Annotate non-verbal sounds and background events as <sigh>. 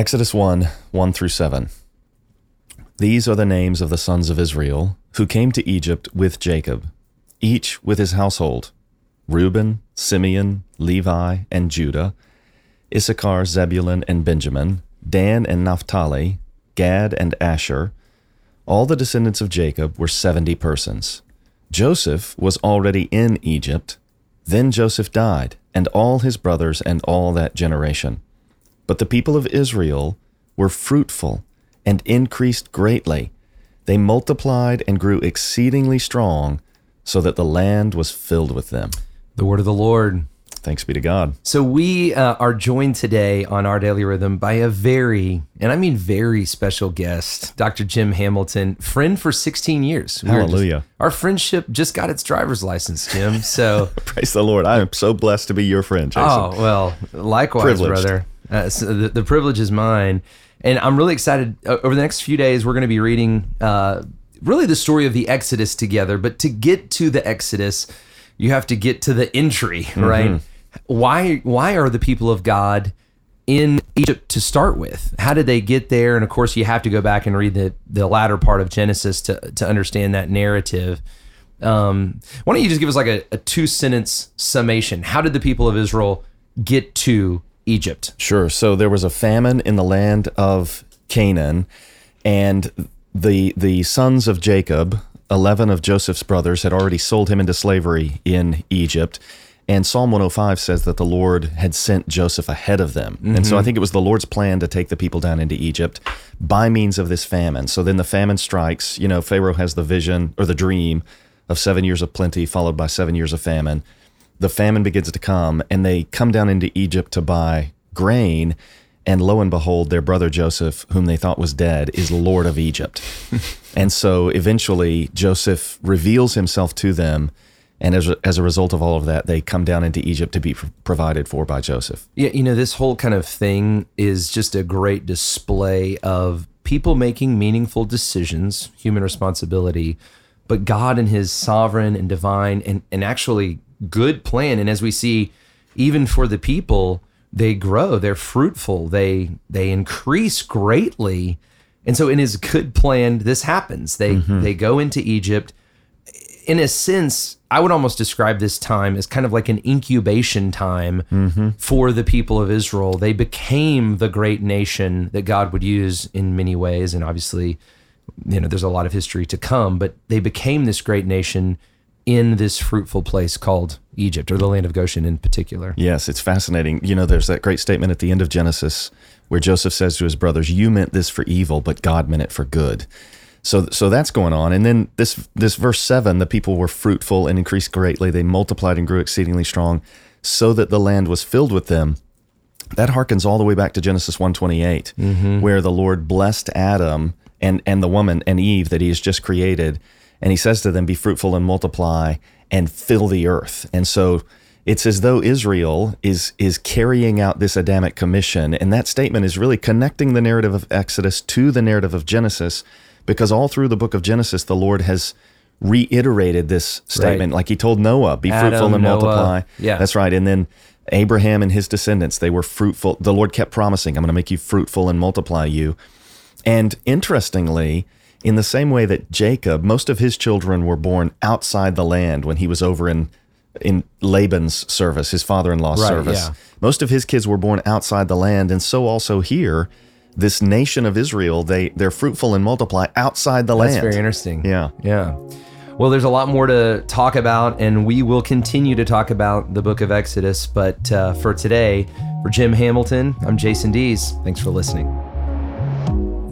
Exodus 1 1 through 7. These are the names of the sons of Israel who came to Egypt with Jacob, each with his household Reuben, Simeon, Levi, and Judah, Issachar, Zebulun, and Benjamin, Dan and Naphtali, Gad and Asher. All the descendants of Jacob were 70 persons. Joseph was already in Egypt. Then Joseph died, and all his brothers and all that generation. But the people of Israel were fruitful and increased greatly. They multiplied and grew exceedingly strong, so that the land was filled with them. The word of the Lord. Thanks be to God. So we uh, are joined today on our daily rhythm by a very, and I mean very special guest, Dr. Jim Hamilton, friend for 16 years. We were just- Hallelujah. our friendship just got its driver's license, Jim. So, <laughs> Praise the Lord. I am so blessed to be your friend, Jason. oh well, likewise, Privileged. brother. Uh, so the, the privilege is mine, and I'm really excited. Uh, over the next few days, we're going to be reading uh, really the story of the Exodus together. But to get to the Exodus, you have to get to the entry, <laughs> right? Why? Why are the people of God? in Egypt to start with. How did they get there? And of course, you have to go back and read the the latter part of Genesis to to understand that narrative. Um, why don't you just give us like a, a two sentence summation? How did the people of Israel get to Egypt? Sure. So there was a famine in the land of Canaan, and the the sons of Jacob, eleven of Joseph's brothers, had already sold him into slavery in Egypt. And Psalm 105 says that the Lord had sent Joseph ahead of them. And so I mm-hmm. think it was the Lord's plan to take the people down into Egypt by means of this famine. So then the famine strikes. You know, Pharaoh has the vision or the dream of seven years of plenty followed by seven years of famine the famine begins to come and they come down into Egypt to buy grain. And lo and behold, their brother Joseph, whom they thought was dead, is Lord of Egypt. <laughs> and so eventually Joseph reveals himself to them. And as a, as a result of all of that, they come down into Egypt to be pr- provided for by Joseph. Yeah, you know, this whole kind of thing is just a great display of people making meaningful decisions, human responsibility, but God and his sovereign and divine and, and actually good plan. And as we see, even for the people, they grow, they're fruitful, they they increase greatly. And so in his good plan, this happens. They mm-hmm. they go into Egypt in a sense, I would almost describe this time as kind of like an incubation time mm-hmm. for the people of Israel. They became the great nation that God would use in many ways. And obviously, you know, there's a lot of history to come, but they became this great nation in this fruitful place called Egypt or the land of Goshen in particular. Yes, it's fascinating. You know, there's that great statement at the end of Genesis where Joseph says to his brothers, "You meant this for evil, but God meant it for good." So, so that's going on. And then this this verse seven: the people were fruitful and increased greatly; they multiplied and grew exceedingly strong, so that the land was filled with them. That harkens all the way back to Genesis one mm-hmm. where the Lord blessed Adam and and the woman and Eve that He has just created, and He says to them, "Be fruitful and multiply and fill the earth." And so it's as though Israel is is carrying out this Adamic commission, and that statement is really connecting the narrative of Exodus to the narrative of Genesis, because all through the book of Genesis, the Lord has reiterated this statement, like He told Noah, "Be fruitful and Noah, multiply." yeah. that's right. And then Abraham and his descendants, they were fruitful. The Lord kept promising, "I'm going to make you fruitful and multiply you." And interestingly, in the same way that Jacob, most of his children were born outside the land when he was over in in Laban's service, his father-in-law's Right, service. yeah. Most of his kids were born outside the land, and so also here, this nation of Israel, they they're fruitful and multiply outside the That's land. That's very interesting. Yeah. Yeah. Well, there's a lot more to talk about, and we will continue to talk about the book of Exodus. But uh, for today, for Jim Hamilton, I'm Jason Dees. Thanks for listening.